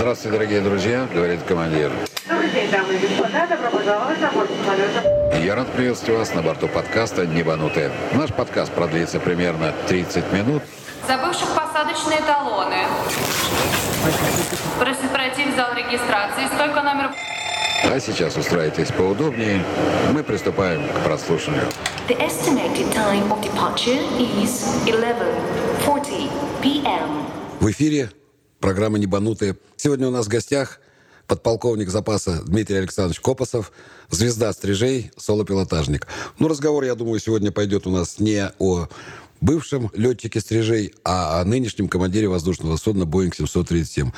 Здравствуйте, дорогие друзья, говорит командир. Добрый день, дамы и господа. Добро пожаловать на борт самолета. Я рад приветствовать вас на борту подкаста «Небанутые». Наш подкаст продлится примерно 30 минут. Забывших посадочные талоны. Просит пройти в зал регистрации. Стойка номер... А сейчас устраивайтесь поудобнее. Мы приступаем к прослушиванию. The estimated time of departure is 11:40 p.m. В эфире программа «Небанутые». Сегодня у нас в гостях подполковник запаса Дмитрий Александрович Копосов, звезда стрижей, соло-пилотажник. Ну, разговор, я думаю, сегодня пойдет у нас не о бывшем летчике стрижей, а о нынешнем командире воздушного судна «Боинг 737».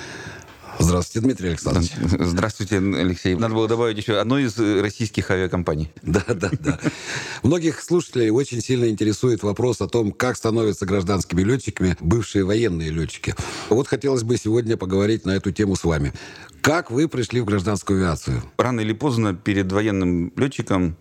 Здравствуйте, Дмитрий Александрович. Здравствуйте, Алексей. Надо было добавить еще одной из э, российских авиакомпаний. Да, да, да. Многих слушателей очень сильно интересует вопрос о том, как становятся гражданскими летчиками бывшие военные летчики. Вот хотелось бы сегодня поговорить на эту тему с вами. Как вы пришли в гражданскую авиацию? Рано или поздно перед военным летчиком,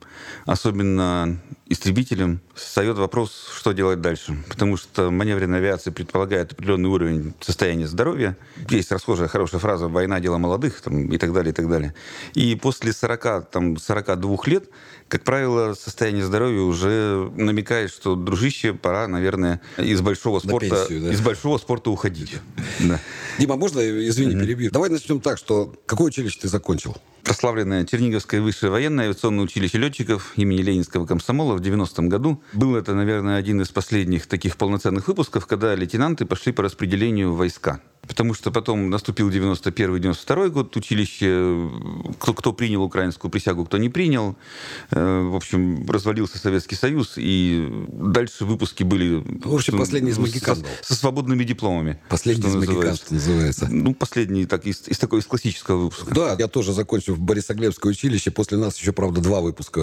особенно истребителем, встает вопрос, что делать дальше. Потому что маневренная авиация предполагает определенный уровень состояния здоровья. Есть расхожая хорошая фраза «война – дело молодых» там, и так далее, и так далее. И после 40, там, 42 лет, как правило, состояние здоровья уже намекает, что, дружище, пора, наверное, из большого спорта, пенсию, да? из большого спорта уходить. Дима, можно, извини, перебью? Давай начнем так, что какое училище ты закончил? Прославленное Черниговское высшее военное авиационное училище летчиков имени Ленинского комсомола в 90-м году. Был это, наверное, один из последних таких полноценных выпусков, когда лейтенанты пошли по распределению войска. Потому что потом наступил 91-92 год, училище, кто, кто принял украинскую присягу, кто не принял. Э, В общем, развалился Советский Союз, и дальше выпуски были... В общем, последний из магикан со, со свободными дипломами. Последний из магикан, что называется. Ну, последний так, из, из такой из классического выпуска. Да, я тоже закончил в Борисоглебское училище. После нас еще, правда, два выпуска.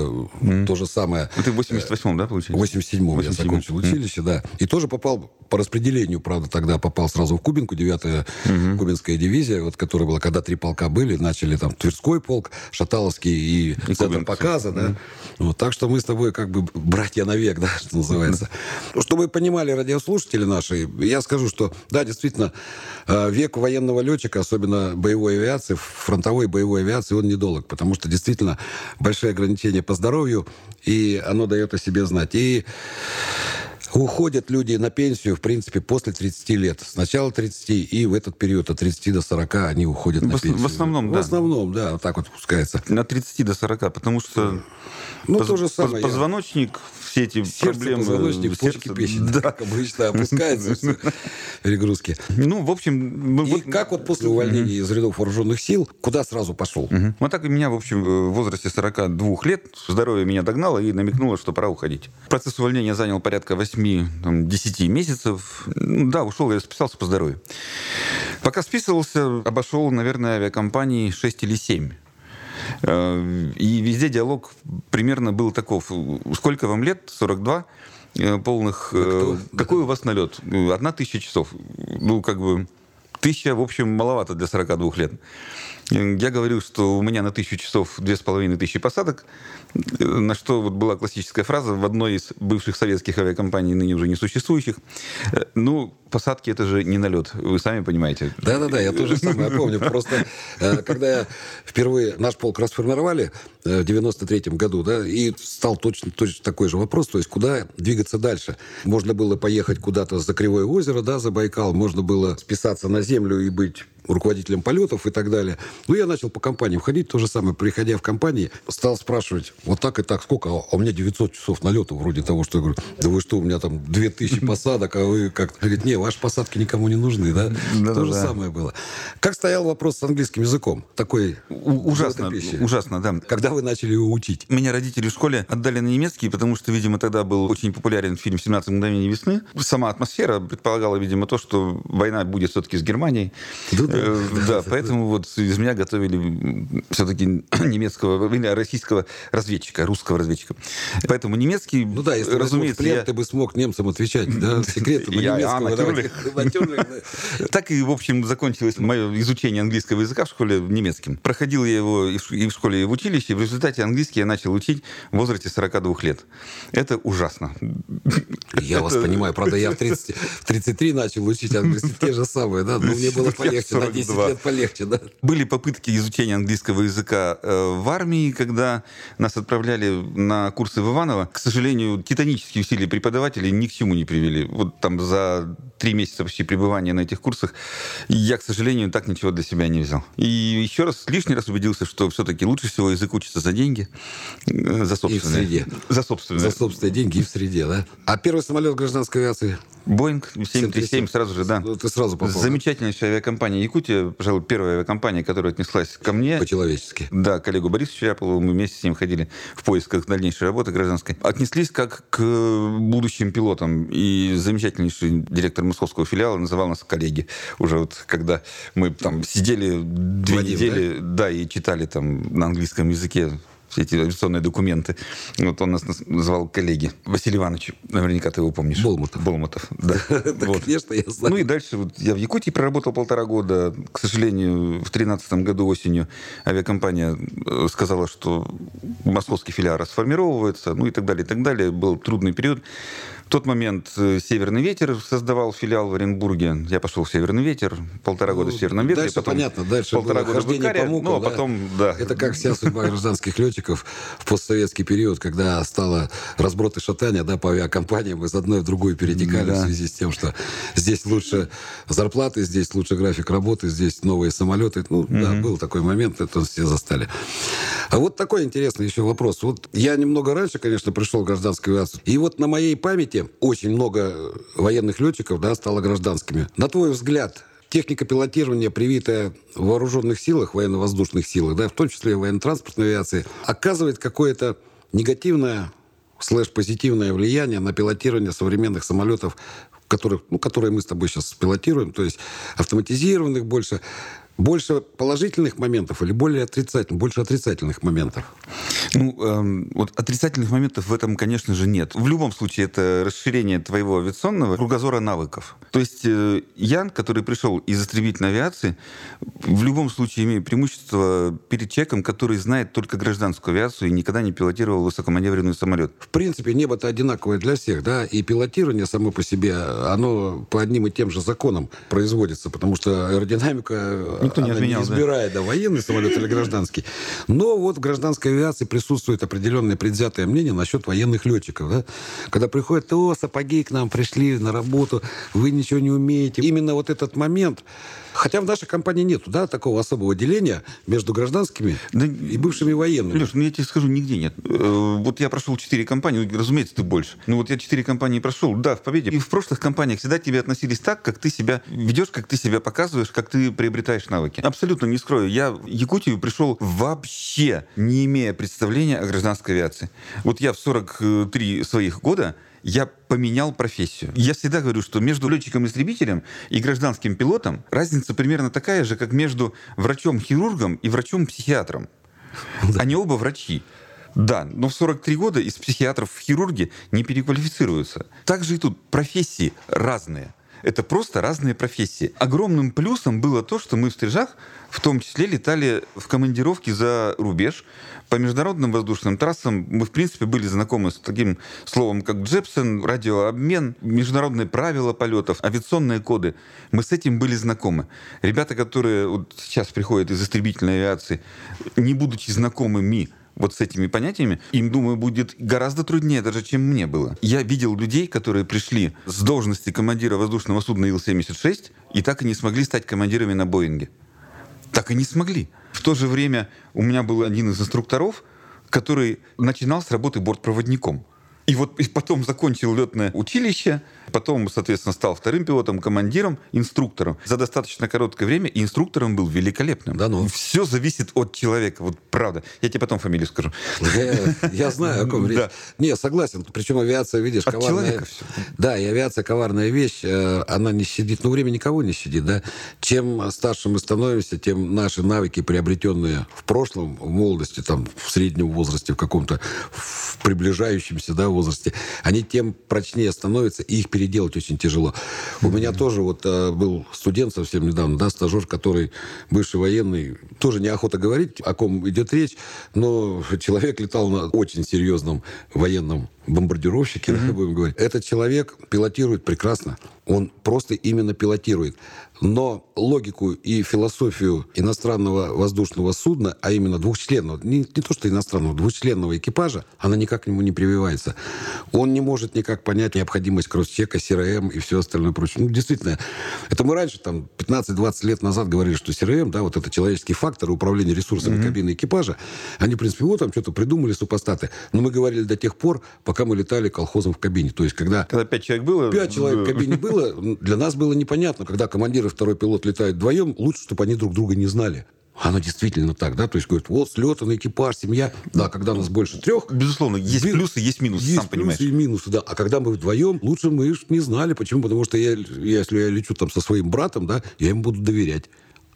То же самое. Ну, ты в 88-м, да, В получилось? 87-м я 87-м. закончил училище, да. И тоже попал по распределению, правда, тогда попал сразу в Кубинку, 9-я Кубинская дивизия, вот, которая была, когда три полка были, начали там Тверской полк, Шаталовский и, Центр Кубинка. показа, да. Вот, так что мы с тобой как бы братья навек, да, что называется. Ну, Чтобы понимали радиослушатели наши, я скажу, что, да, действительно, э, век военного летчика, особенно боевой авиации, фронтовой боевой авиации, он недолг, потому что действительно большие ограничения по здоровью, и оно дает о себе знать. И Уходят люди на пенсию, в принципе, после 30 лет. Сначала 30, и в этот период от 30 до 40 они уходят В на ос- в пенсию. основном, В да. основном, да, вот так вот пускается. От 30 до 40, потому что Ну, поз- то же самое. я- позвоночник, все эти Сердце, проблемы... позвоночник, сердце- почки, печень, Да. как обычно, опускается перегрузки. Ну, в общем... И как вот после увольнения из рядов вооруженных сил, куда сразу пошел? Вот так и меня, в общем, в возрасте 42 лет здоровье меня догнало и намекнуло, что пора уходить. Процесс увольнения занял порядка 8-10 месяцев. Ну, Да, ушел, я списался по здоровью. Пока списывался, обошел, наверное, авиакомпании 6 или 7. Э, И везде диалог примерно был таков. Сколько вам лет? 42? Э, Полных... э, Какой у вас налет? Одна тысяча часов. Ну, как бы... Тысяча, в общем, маловато для 42 лет. Я говорил, что у меня на тысячу часов две с половиной тысячи посадок, на что вот была классическая фраза в одной из бывших советских авиакомпаний, ныне уже не существующих. Э, Ну, посадки это же не налет, вы сами понимаете. Да-да-да, я тоже самое помню. Просто э, когда впервые наш полк расформировали э, в 93-м году, да, и стал точно, точно такой же вопрос, то есть куда двигаться дальше. Можно было поехать куда-то за Кривое озеро, да, за Байкал, можно было списаться на землю и быть руководителем полетов и так далее. Ну, я начал по компаниям ходить, то же самое, приходя в компании, стал спрашивать, вот так и так, сколько? А у меня 900 часов налета, вроде того, что я говорю, да вы что, у меня там 2000 посадок, а вы как? Говорит, не, ваши посадки никому не нужны, да? То же самое было. Как стоял вопрос с английским языком? Такой У- Ужасно, ужасно, да. Когда вы начали его учить? Меня родители в школе отдали на немецкий, потому что, видимо, тогда был очень популярен фильм «17 мгновений весны». Сама атмосфера предполагала, видимо, то, что война будет все-таки с Германией. Да-да. Э, Да, поэтому вот из меня готовили все-таки немецкого, или российского разведчика, русского разведчика. Поэтому немецкий, Ну да, если разумеется, плен, я- ты бы смог немцам отвечать, да, секреты на немецком. Так и, в общем, закончилось мое изучения английского языка в школе немецким. Проходил я его и в, школе, и в училище. И в результате английский я начал учить в возрасте 42 лет. Это ужасно. Я вас понимаю. Правда, я в, 30, в 33 начал учить английский. Те же самые, да? Но мне было полегче. 10 лет полегче, да? Были попытки изучения английского языка э, в армии, когда нас отправляли на курсы в Иваново. К сожалению, титанические усилия преподавателей ни к чему не привели. Вот там за три месяца почти пребывания на этих курсах я, к сожалению, так ничего для себя не взял. И еще раз, лишний раз убедился, что все-таки лучше всего язык учится за деньги, э, за собственные. И в среде. За собственные. За собственные деньги и в среде, да? А первый самолет гражданской авиации? Боинг 737 сразу же, да. Ты сразу попал. Замечательнейшая авиакомпания Якутия, пожалуй, первая авиакомпания, которая отнеслась ко мне. По-человечески. Да, коллегу Борису Черяпову, мы вместе с ним ходили в поисках дальнейшей работы гражданской. Отнеслись как к будущим пилотам. И замечательнейший директор московского филиала называл нас коллеги. Уже вот когда мы там сидели две Вадим, недели, да? да, и читали там на английском языке все эти авиационные документы. Вот он нас называл коллеги. Василий Иванович, наверняка ты его помнишь. Болмутов. Болмутов, да. Да, конечно, я знаю. Ну и дальше вот я в Якутии проработал полтора года. К сожалению, в 2013 году осенью авиакомпания э, сказала, что московский филиал расформировывается, ну и так далее, и так далее. Был трудный период. В тот момент э, «Северный ветер» создавал филиал в Оренбурге. Я пошел в «Северный ветер», полтора года в «Северном ветре». Дальше потом понятно, дальше полтора года в Икаре, по мукам, ну, а да. потом, да. Это как вся судьба гражданских летчиков в постсоветский период, когда стало разброд и шатание да, по авиакомпаниям, из одной в другую перетекали Да. в связи с тем, что здесь лучше зарплаты, здесь лучше график работы, здесь новые самолеты. Ну, да, был такой момент, это все застали. А вот такой интересный еще вопрос. Вот я немного раньше, конечно, пришел в гражданскую авиацию, и вот на моей памяти очень много военных летчиков да, стало гражданскими. На твой взгляд, Техника пилотирования, привитая в вооруженных силах, военно-воздушных силах, да, в том числе и военно-транспортной авиации, оказывает какое-то негативное слэш-позитивное влияние на пилотирование современных самолетов, которых, ну, которые мы с тобой сейчас пилотируем, то есть автоматизированных больше. Больше положительных моментов или более отрицательных? Больше отрицательных моментов. Ну, эм, вот отрицательных моментов в этом, конечно же, нет. В любом случае, это расширение твоего авиационного кругозора навыков. То есть э, я, который пришел из истребительной авиации, в любом случае имею преимущество перед человеком, который знает только гражданскую авиацию и никогда не пилотировал высокоманевренный самолет. В принципе, небо-то одинаковое для всех, да, и пилотирование само по себе, оно по одним и тем же законам производится, потому что аэродинамика Никто не отменял, да. избирает, да, военный самолет или гражданский. Но вот в гражданской авиации присутствует определенное предвзятое мнение насчет военных летчиков, да, когда приходят, о, сапоги к нам пришли на работу, вы ничего не умеете. Именно вот этот момент, хотя в нашей компании нету, да, такого особого деления между гражданскими Да и бывшими военными. Леш, ну я тебе скажу, нигде нет. Э, Вот я прошел четыре компании, ну, разумеется, ты больше. Ну вот я четыре компании прошел, да, в Победе. И в прошлых компаниях всегда к тебе относились так, как ты себя ведешь, как ты себя показываешь, как ты приобретаешь навыки. Абсолютно не скрою. Я в Якутию пришел вообще не имея представления о гражданской авиации. Вот я в 43 своих года я поменял профессию. Я всегда говорю, что между летчиком-истребителем и гражданским пилотом разница примерно такая же, как между врачом-хирургом и врачом-психиатром. Они оба врачи. Да, но в 43 года из психиатров в хирурги не переквалифицируются. Также и тут профессии разные. Это просто разные профессии. Огромным плюсом было то, что мы в Стрижах в том числе летали в командировки за рубеж. По международным воздушным трассам мы, в принципе, были знакомы с таким словом, как Джепсон, радиообмен, международные правила полетов, авиационные коды. Мы с этим были знакомы. Ребята, которые вот сейчас приходят из истребительной авиации, не будучи знакомыми вот с этими понятиями, им, думаю, будет гораздо труднее даже, чем мне было. Я видел людей, которые пришли с должности командира воздушного судна Ил-76 и так и не смогли стать командирами на Боинге. Так и не смогли. В то же время у меня был один из инструкторов, который начинал с работы бортпроводником. И вот и потом закончил летное училище, потом, соответственно, стал вторым пилотом, командиром, инструктором. За достаточно короткое время и инструктором был великолепным. Да ну. Все зависит от человека, вот правда. Я тебе потом фамилию скажу. Я, я знаю, о ком речь. Да. Не, согласен. Причем авиация, видишь, От коварная... человека всё. Да, и авиация коварная вещь. э, Она не щадит. Ну, время никого не щадит, да. Чем старше мы становимся, тем наши навыки, приобретенные в прошлом, в молодости, там, в среднем возрасте, в каком-то в приближающемся, да, возрасте, они тем прочнее становятся, и их переделать очень тяжело. У меня тоже вот э, был студент совсем недавно, да, стажер, который бывший военный, тоже неохота говорить, о ком идет речь, но человек летал на очень серьезном военном бомбардировщике, mm-hmm. будем говорить. Этот человек пилотирует прекрасно. Он просто именно пилотирует. Но логику и философию иностранного воздушного судна, а именно двухчленного, не, не то что иностранного, двухчленного экипажа, она никак к нему не прививается. Он не может никак понять необходимость кросс-чека, CRM и все остальное прочее. Ну, действительно, это мы раньше, там, 15-20 лет назад говорили, что CRM, да, вот это человеческий фактор управления ресурсами mm-hmm. кабины экипажа, они, в принципе, вот там что-то придумали, супостаты. Но мы говорили до тех пор, пока мы летали колхозом в кабине. То есть, когда... Когда пять человек было... Пять человек в кабине было, для нас было непонятно. Когда командир и второй пилот летают вдвоем, лучше, чтобы они друг друга не знали. Оно действительно так, да? То есть, говорит, вот, слетанный экипаж, семья. Да, когда нас больше трех... Безусловно, есть без... плюсы, есть минусы, есть сам понимаешь. Есть плюсы и минусы, да. А когда мы вдвоем, лучше мы не знали. Почему? Потому что я, если я лечу там со своим братом, да, я ему буду доверять.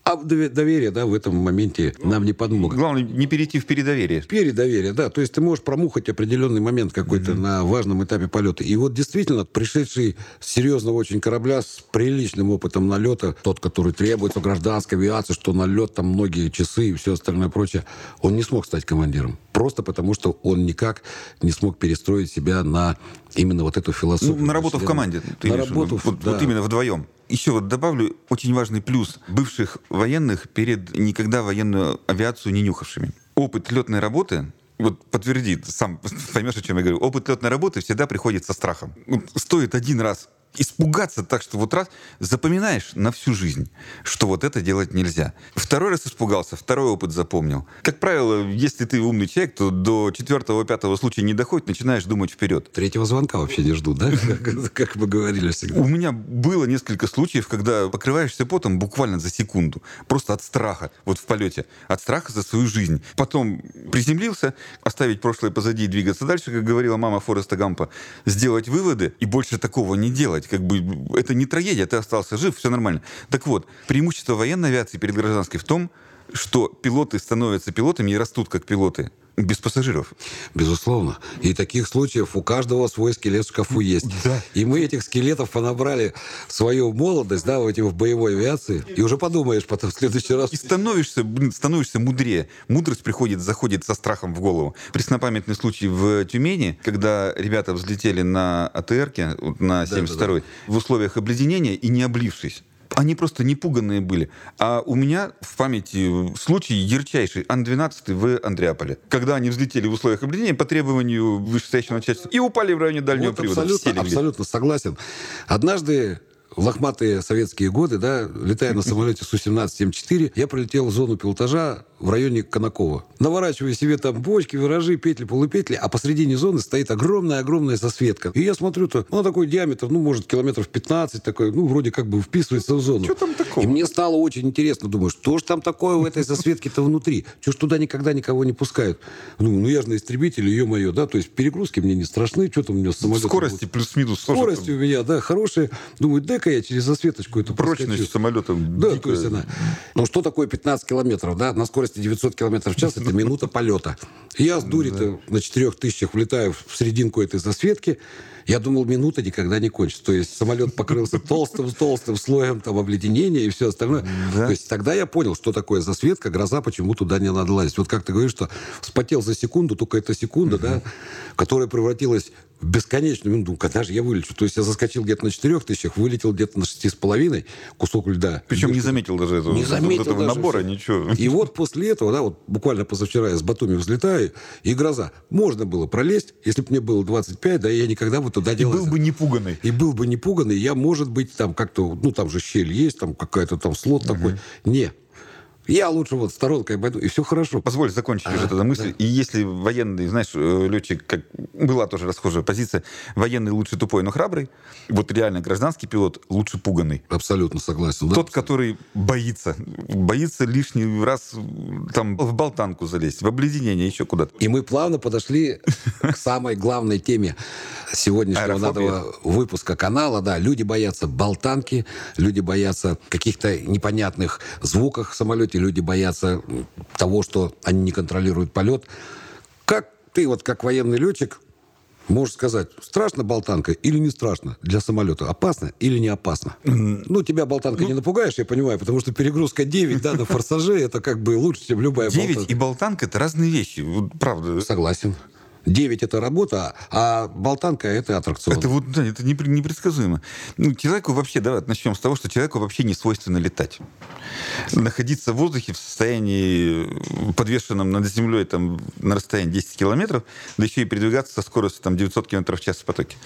А доверие, да, в этом моменте нам не подмога. Главное, не перейти в передоверие. Передоверие, да. То есть ты можешь промухать определенный момент какой-то mm-hmm. на важном этапе полета. И вот действительно, пришедший с серьезного очень корабля с приличным опытом налета, тот, который требуется в гражданской авиации, что налет там многие часы и все остальное прочее, он не смог стать командиром. Просто потому, что он никак не смог перестроить себя на именно вот эту философию. Ну, на работу в команде. На работу, вот, да. вот именно вдвоем. Еще вот добавлю очень важный плюс бывших военных перед никогда военную авиацию не нюхавшими. Опыт летной работы вот подтвердит, сам поймешь, о чем я говорю. Опыт летной работы всегда приходит со страхом. Стоит один раз испугаться так, что вот раз запоминаешь на всю жизнь, что вот это делать нельзя. Второй раз испугался, второй опыт запомнил. Как правило, если ты умный человек, то до четвертого, пятого случая не доходит, начинаешь думать вперед. Третьего звонка вообще не ждут, да? Как мы говорили всегда. У меня было несколько случаев, когда покрываешься потом буквально за секунду. Просто от страха, вот в полете. От страха за свою жизнь. Потом приземлился, оставить прошлое позади и двигаться дальше, как говорила мама Фореста Гампа. Сделать выводы и больше такого не делать делать. Как бы это не трагедия, ты остался жив, все нормально. Так вот, преимущество военной авиации перед гражданской в том, что пилоты становятся пилотами и растут как пилоты. Без пассажиров. Безусловно. И таких случаев у каждого свой скелет в шкафу есть. Да. И мы этих скелетов понабрали в свою молодость, да, в, эти, в боевой авиации. И уже подумаешь потом в следующий раз. И становишься, становишься мудрее. Мудрость приходит, заходит со страхом в голову. Преснопамятный случай в Тюмени, когда ребята взлетели на АТРке, на 72-й, да, да, да. в условиях обледенения и не облившись они просто непуганные были. А у меня в памяти случай ярчайший. Ан-12 в Андреаполе. Когда они взлетели в условиях обледенения по требованию вышестоящего начальства и упали в районе дальнего вот привода. Абсолютно, абсолютно согласен. Однажды в лохматые советские годы, да, летая на самолете Су-17 М4, я прилетел в зону пилотажа в районе Конакова. Наворачиваю себе там бочки, виражи, петли, полупетли, а посредине зоны стоит огромная-огромная засветка. И я смотрю-то, ну, такой диаметр, ну, может, километров 15 такой, ну, вроде как бы вписывается в зону. Что там такое? И мне стало очень интересно, думаю, что ж там такое в этой засветке-то внутри? Чего ж туда никогда никого не пускают? Ну, ну я же на истребителе, ее мое, да, то есть перегрузки мне не страшны, что там у меня с самолетом? Скорости плюс-минус. Скорости у меня, да, хорошие. Думаю, дай-ка я через засветочку эту Прочность проскочу. самолета Да, дикая. то есть она... Ну, что такое 15 километров, да, на скорости 900 километров в час, это минута полета. Я с дури-то на 4000 влетаю в серединку этой засветки, я думал, минута никогда не кончится. То есть самолет покрылся толстым-толстым слоем там обледенения и все остальное. Да. То есть тогда я понял, что такое засветка, гроза, почему туда не надо лазить. Вот как ты говоришь, что вспотел за секунду, только эта секунда, угу. да, которая превратилась в бесконечную минуту. Когда же я вылечу? То есть я заскочил где-то на 4 тысячах, вылетел где-то на шести с половиной, кусок льда. Причем не заметил даже этого, не заметил этого даже набора, ничего. И вот после этого, да, вот буквально позавчера я с Батуми взлетаю, и гроза. Можно было пролезть, если бы мне было 25, да, я никогда бы туда не И был бы не пуганный. И был бы не пуганный, я, может быть, там как-то, ну, там же щель есть, там какая-то там слот угу. такой. Не, я лучше вот сторонкой пойду, и все хорошо. Позволь закончить а, уже эту мысль. Да. И если военный, знаешь, э, летчик, как была тоже расхожая позиция, военный лучше тупой, но храбрый, вот реально гражданский пилот лучше пуганный. Абсолютно согласен. Да? Тот, который боится, боится лишний раз там в болтанку залезть, в обледенение, еще куда-то. И мы плавно подошли к самой главной теме сегодняшнего нашего выпуска канала. Да, люди боятся болтанки, люди боятся каких-то непонятных звуков в самолете люди боятся того, что они не контролируют полет. Как ты, вот как военный летчик, Можешь сказать, страшно болтанка или не страшно для самолета? Опасно или не опасно? Ну, тебя болтанка не напугаешь, я понимаю, потому что перегрузка 9, да, на форсаже, это как бы лучше, чем любая 9 болтанка. и болтанка – это разные вещи. Правда. Согласен. 9 это работа, а болтанка это аттракцион. Это вот, да, это непре- непредсказуемо. Ну, человеку вообще, давай начнем с того, что человеку вообще не свойственно летать. Находиться в воздухе в состоянии подвешенном над землей там, на расстоянии 10 километров, да еще и передвигаться со скоростью там, 900 километров в час в потоке.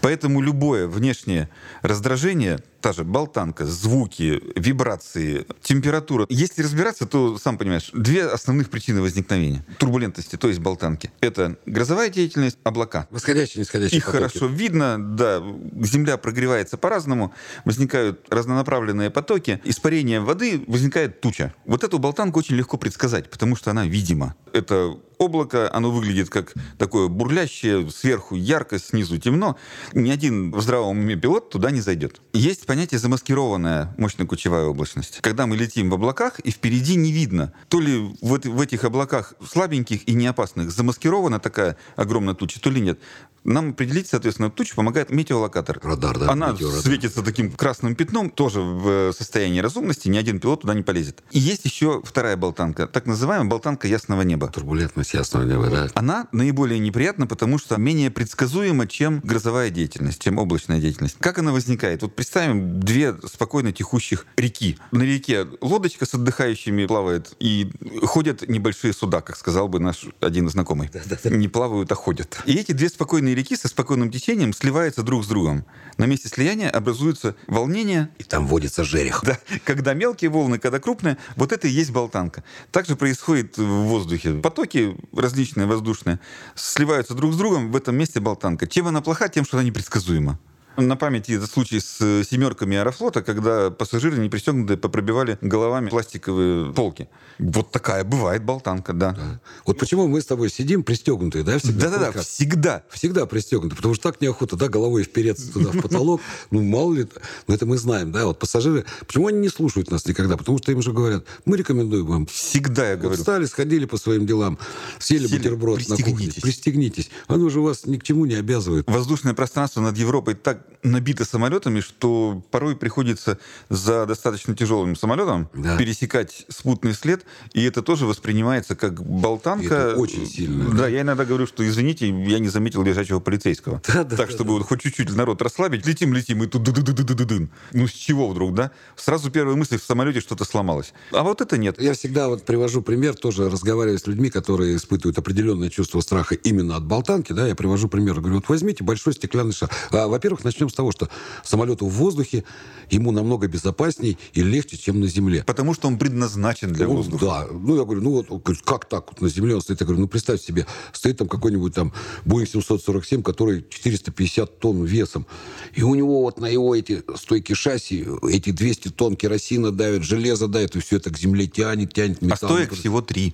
Поэтому любое внешнее раздражение, та же болтанка, звуки, вибрации, температура. Если разбираться, то, сам понимаешь, две основных причины возникновения турбулентности, то есть болтанки. Это грозовая деятельность, облака. Восходящий, нисходящий Их потоки. хорошо видно, да. Земля прогревается по-разному, возникают разнонаправленные потоки. Испарение воды возникает туча. Вот эту болтанку очень легко предсказать, потому что она видима. Это облако, оно выглядит как такое бурлящее, сверху ярко, снизу темно. Ни один в здравом уме пилот туда не зайдет. Есть понятие замаскированная мощно-кучевая облачность. Когда мы летим в облаках, и впереди не видно, то ли в, в этих облаках слабеньких и неопасных замаскирована такая огромная туча, то ли нет. Нам определить, соответственно, тучу помогает метеолокатор. Радар, да, Она метеорадар. светится таким красным пятном, тоже в э, состоянии разумности, ни один пилот туда не полезет. И есть еще вторая болтанка, так называемая болтанка ясного неба. Турбулентность ясного неба, да. Она наиболее неприятна, потому что менее предсказуема, чем грозовая деятельность, чем облачная деятельность. Как она возникает? Вот представим две спокойно текущих реки. На реке лодочка с отдыхающими плавает, и ходят небольшие суда, как сказал бы наш один знакомый. Не плавают, а ходят. И эти две спокойные реки со спокойным течением сливаются друг с другом. На месте слияния образуется волнение, И там водится жерех. да, когда мелкие волны, когда крупные, вот это и есть болтанка. Также происходит в воздухе. Потоки различные воздушные сливаются друг с другом, в этом месте болтанка. Чем она плоха? Тем, что она непредсказуема. На памяти этот случай с э, семерками Аэрофлота, когда пассажиры не пристегнутые попробивали головами пластиковые полки. Вот такая бывает болтанка, да. Вот почему мы с тобой сидим пристегнутые, да, всегда? Да-да-да, всегда. Всегда пристегнуты, потому что так неохота, да, головой впереться туда в потолок. Ну, мало ли, но это мы знаем, да, вот пассажиры. Почему они не слушают нас никогда? Потому что им же говорят, мы рекомендуем вам. Всегда я говорю. встали, сходили по своим делам, съели Сели, бутерброд на кухне. пристегнитесь. Пристегнитесь. Оно же вас ни к чему не обязывает. Воздушное пространство над Европой так набито самолетами, что порой приходится за достаточно тяжелым самолетом Да. пересекать спутный след, и это тоже воспринимается как болтанка. Это очень сильно, Да, я иногда говорю, что извините, я не заметил лежачего полицейского. Да, да, так, да, чтобы вот хоть чуть-чуть народ расслабить, летим, летим, и тут ды-ды-ды-ды-ды-дын. Ну с чего вдруг, да? Сразу первая мысль в самолете что-то сломалось. А вот это нет. Я всегда вот привожу пример, тоже разговаривая с людьми, которые испытывают определенное чувство страха именно от болтанки, да, я привожу пример, говорю, вот возьмите большой стеклянный шар. А, во-первых, начнем с того, что самолету в воздухе ему намного безопасней и легче, чем на земле. Потому что он предназначен для Ну, воздуха. Да. Ну, я говорю, ну вот, он как так? Вот на земле он стоит. Я говорю, ну, представь себе, стоит там какой-нибудь там Boeing 747, который 450 тонн весом. И у него вот на его эти стойки шасси, эти 200 тонн керосина давят, железо давит, и все это к земле тянет, тянет А металл. стоек всего три.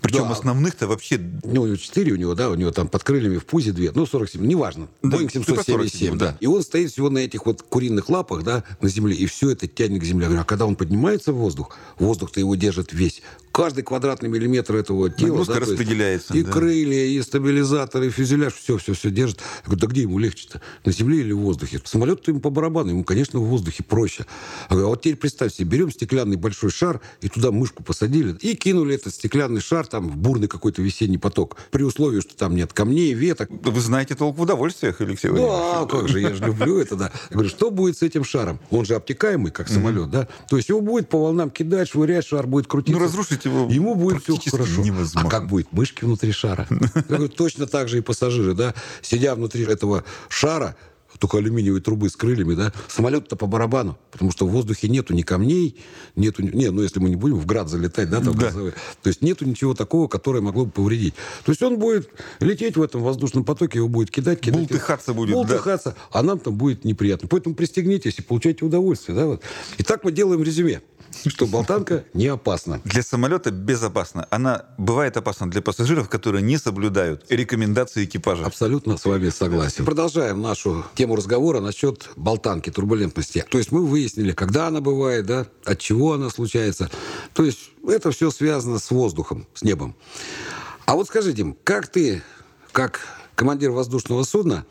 Причем Да. основных-то вообще Ну, у него 4 у него, да, у него там под крыльями в пузе 2, ну, 47, неважно. Да, Boeing ты про 777, 47, да. да. И он стоит всего на этих вот куриных лапах, да, на земле, и все это тянет к земле. Я говорю, а когда он поднимается в воздух, воздух-то его держит весь. Каждый квадратный миллиметр этого тела... Нагрузка да, то есть распределяется, И да. крылья, и стабилизатор, и фюзеляж, все-все-все держит. Я говорю, да где ему легче-то? На земле или в воздухе? Самолет-то ему по барабану, ему, конечно, в воздухе проще. Я говорю, а вот теперь представь себе, берем стеклянный большой шар, и туда мышку посадили, и кинули этот стеклянный шар там в бурный какой-то весенний поток. При условии, что там нет камней, веток. Вы знаете толк в удовольствиях, Алексей Да, как же, я же люблю это, да. Я говорю, что будет с этим шаром? Он же обтекаемый, как самолет, да? То есть его будет по волнам кидать, швырять, шар будет крутиться. Ну, разрушить его Ему будет все хорошо. невозможно. А как будет мышки внутри шара? Точно так же и пассажиры, да? Сидя внутри этого шара, только алюминиевой трубы с крыльями, да, самолет-то по барабану, потому что в воздухе нету ни камней, нету... Не, ну если мы не будем в град залетать, да, там Да. газовые. То есть нету ничего такого, которое могло бы повредить. То есть он будет лететь в этом воздушном потоке, его будет кидать, кидать. Бултыхаться будет, да. Бултыхаться, а нам там будет неприятно. Поэтому пристегнитесь и получайте удовольствие, да, вот. И так мы делаем резюме, что болтанка не опасна. Для самолета безопасно. Она бывает опасна для пассажиров, которые не соблюдают рекомендации экипажа. Абсолютно с вами согласен. Продолжаем нашу тему разговора насчет болтанки, турбулентности. То есть мы выяснили, когда она бывает, да, от чего она случается. То есть это все связано с воздухом, с небом. А вот скажите, как ты, как командир воздушного судна,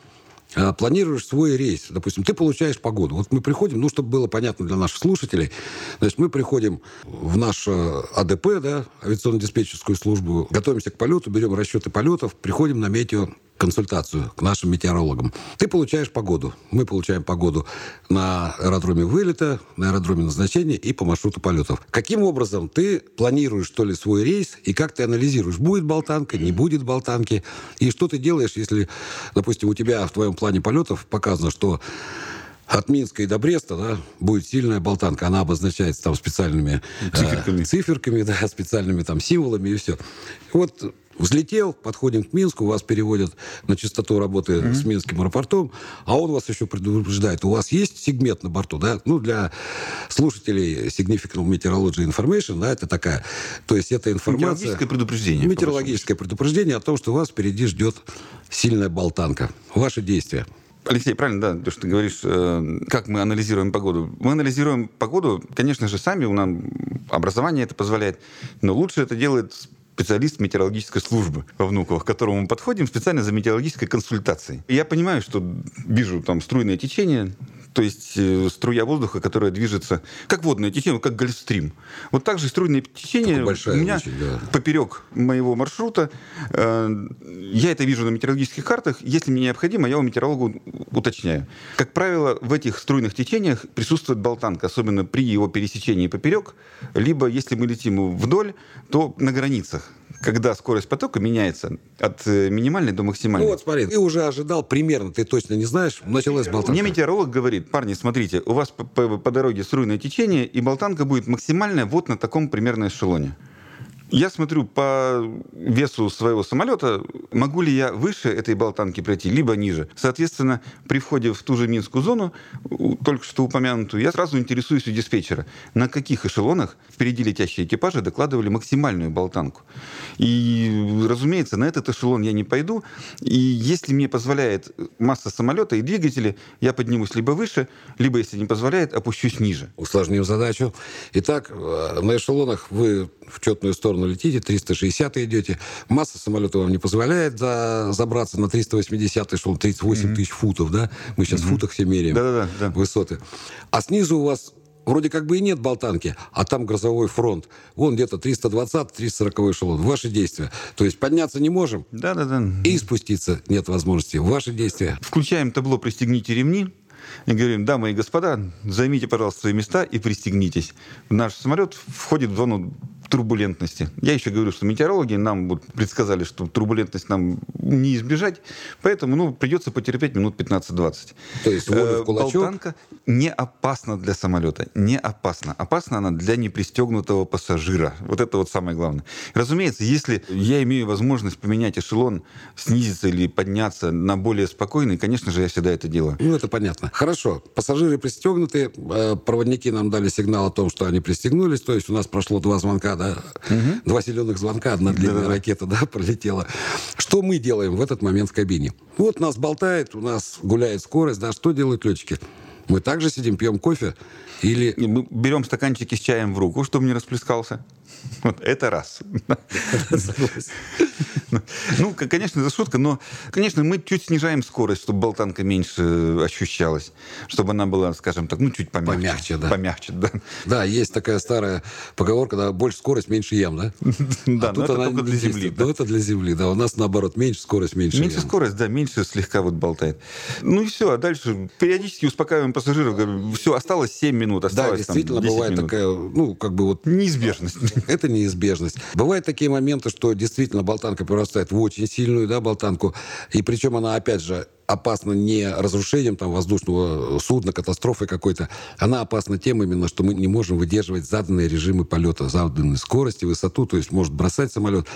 а, планируешь свой рейс. Допустим, ты получаешь погоду. Вот мы приходим, ну, чтобы было понятно для наших слушателей, значит, мы приходим в наш АДП, да, авиационно-диспетчерскую службу, готовимся к полету, берем расчеты полетов, приходим на метео консультацию к нашим метеорологам. Ты получаешь погоду. Мы получаем погоду на аэродроме вылета, на аэродроме назначения и по маршруту полетов. Каким образом ты планируешь, что ли, свой рейс, и как ты анализируешь, будет болтанка, не будет болтанки, и что ты делаешь, если, допустим, у тебя в твоем плане полетов показано, что от Минска и до Бреста да, будет сильная болтанка. Она обозначается там специальными Циферками. э, циферками да, специальными там символами и все. Вот взлетел, подходим к Минску, вас переводят на частоту работы с Минским аэропортом, а он вас еще предупреждает, у вас есть сегмент на борту, да? Ну, для слушателей Significant Meteorology Information, да, это такая, то есть это информация... Метеорологическое предупреждение. Метеорологическое предупреждение о том, что вас впереди ждет сильная болтанка. Ваши действия. Алексей, правильно, да, то, что ты говоришь, э, как мы анализируем погоду. Мы анализируем погоду, конечно же, сами, у нас образование это позволяет, но лучше это делает специалист метеорологической службы во Внуково, к которому мы подходим специально за метеорологической консультацией. И я понимаю, что вижу там струйное течение, то есть э, струя воздуха, которая движется, как водное течение, как гольфстрим. Вот так же струйное течение у меня очень, да. поперек моего маршрута. Э, Я это вижу на метеорологических картах. Если мне необходимо, я у метеоролога уточняю. Как правило, в этих струйных течениях присутствует болтанка, особенно при его пересечении поперек, либо если мы летим вдоль, то на границах, когда скорость потока меняется от э, минимальной до максимальной. Ну вот смотри, ты уже ожидал примерно, ты точно не знаешь, началась болтанка. Мне метеоролог говорит, парни, смотрите, у вас по, по- по дороге струйное течение, и болтанка будет максимальная вот на таком примерно эшелоне. Я смотрю по весу своего самолета, могу ли я выше этой болтанки пройти, либо ниже. Соответственно, при входе в ту же Минскую зону, только что упомянутую, я сразу интересуюсь у диспетчера, на каких эшелонах впереди летящие экипажи докладывали максимальную болтанку. И, разумеется, на этот эшелон я не пойду. И если мне позволяет масса самолета и двигатели, я поднимусь либо выше, либо, если не позволяет, опущусь ниже. Усложним задачу. Итак, э, на эшелонах вы в четную сторону летите, 360 идете. Масса самолета вам не позволяет за- забраться на 380 эшелон, 38 тысяч футов, да? Мы сейчас в футах все меряем. Да-да-да, да. Высоты. А снизу у вас вроде как бы и нет болтанки, а там грозовой фронт. Вон где-то 320-340 эшелон. Ваши действия. То есть подняться не можем, Да-да-да. и спуститься нет возможности. Ваши действия. Включаем табло «Пристегните ремни» и говорим, дамы и господа, займите, пожалуйста, свои места и пристегнитесь. Наш самолет входит в зону турбулентности. Я еще говорю, что метеорологи нам вот предсказали, что турбулентность нам не избежать, поэтому ну, придется потерпеть минут 15-20. То есть волю в Э, кулачок. Болтанка не опасна для самолета. Не опасна. Опасна она для непристегнутого пассажира. Вот это вот самое главное. Разумеется, если я имею возможность поменять эшелон, снизиться или подняться на более спокойный, конечно же, я всегда это делаю. Ну, это понятно. Хорошо. Пассажиры пристегнуты. э, Проводники нам дали сигнал о том, что они пристегнулись. То есть у нас прошло два звонка, да? Два зеленых звонка, одна длинная ракета, да, пролетела. Что мы делаем в этот момент в кабине? Вот нас болтает, у нас гуляет скорость, да? Что делают летчики? Мы также сидим, пьем кофе или... И Мы берем стаканчики с чаем в руку, чтобы не расплескался. Вот это раз. Ну, конечно, это шутка, но, конечно, мы чуть снижаем скорость, чтобы болтанка меньше ощущалась, чтобы она была, скажем так, ну, чуть помягче. Помягче, да. Помягче, да. Да, есть такая старая поговорка, да, больше скорость, меньше ям, да? Да, А но это только для Земли. да. Да, это для Земли, да. У нас, наоборот, меньше скорость, меньше Меньше скорость, да, меньше слегка вот болтает. Ну и все, а дальше периодически успокаиваем пассажиров, говорю, все, осталось 7 минут, Да, осталось там, действительно, 10 бывает такая, ну, как бы вот Неизбежность. Это неизбежность. Бывают такие моменты, что действительно болтанка прорастает в очень сильную да, болтанку. И причем она, опять же, опасна не разрушением там, воздушного судна, катастрофой какой-то. Она опасна тем именно, что мы не можем выдерживать заданные режимы полета, заданные скорости, высоту, то есть может бросать самолет.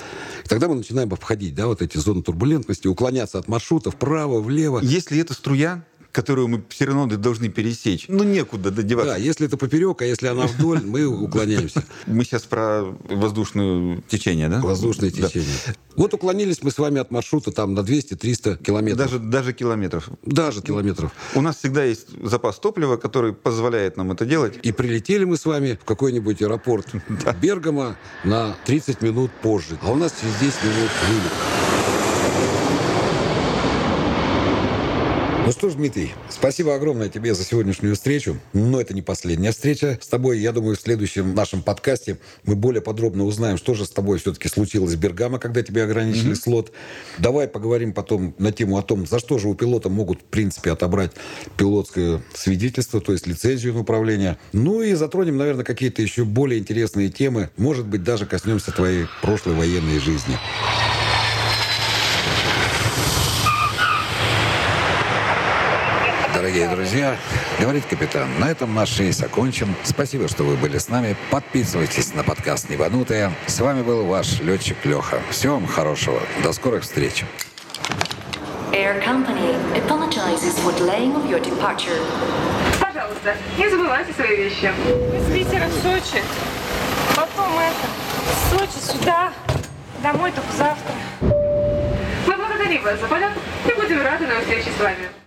И тогда мы начинаем обходить да, вот эти зоны турбулентности, уклоняться от маршрута вправо, влево. Если это струя, которую мы все равно должны пересечь, ну некуда додеваться. Да, если это поперек, а если она вдоль, мы уклоняемся. Мы сейчас про воздушное течение, да? Воздушное Да. течение. Вот уклонились мы с вами от маршрута там на 200-300 километров. Даже, даже километров. Даже километров. У нас всегда есть запас топлива, который позволяет нам это делать. И прилетели мы с вами в какой-нибудь аэропорт Бергама на 30 минут позже. А у нас через 10 минут вылет. Ну что ж, Дмитрий, спасибо огромное тебе за сегодняшнюю встречу. Но это не последняя встреча с тобой. Я думаю, в следующем нашем подкасте мы более подробно узнаем, что же с тобой все-таки случилось в Бергамо, когда тебе ограничили mm-hmm. слот. Давай поговорим потом на тему о том, за что же у пилота могут, в принципе, отобрать пилотское свидетельство, то есть лицензию на управление. Ну и затронем, наверное, какие-то еще более интересные темы. Может быть, даже коснемся твоей прошлой военной жизни. Дорогие друзья, говорит капитан, на этом наш рейс окончен. Спасибо, что вы были с нами. Подписывайтесь на подкаст «Небанутые». С вами был ваш летчик Леха. Всего вам хорошего. До скорых встреч. Air Company apologizes for delaying of your departure. Пожалуйста, не забывайте свои вещи. Мы с Питера в Сочи. Потом это, в Сочи сюда. Домой только завтра. Мы благодарим вас за полет и будем рады на встрече с вами.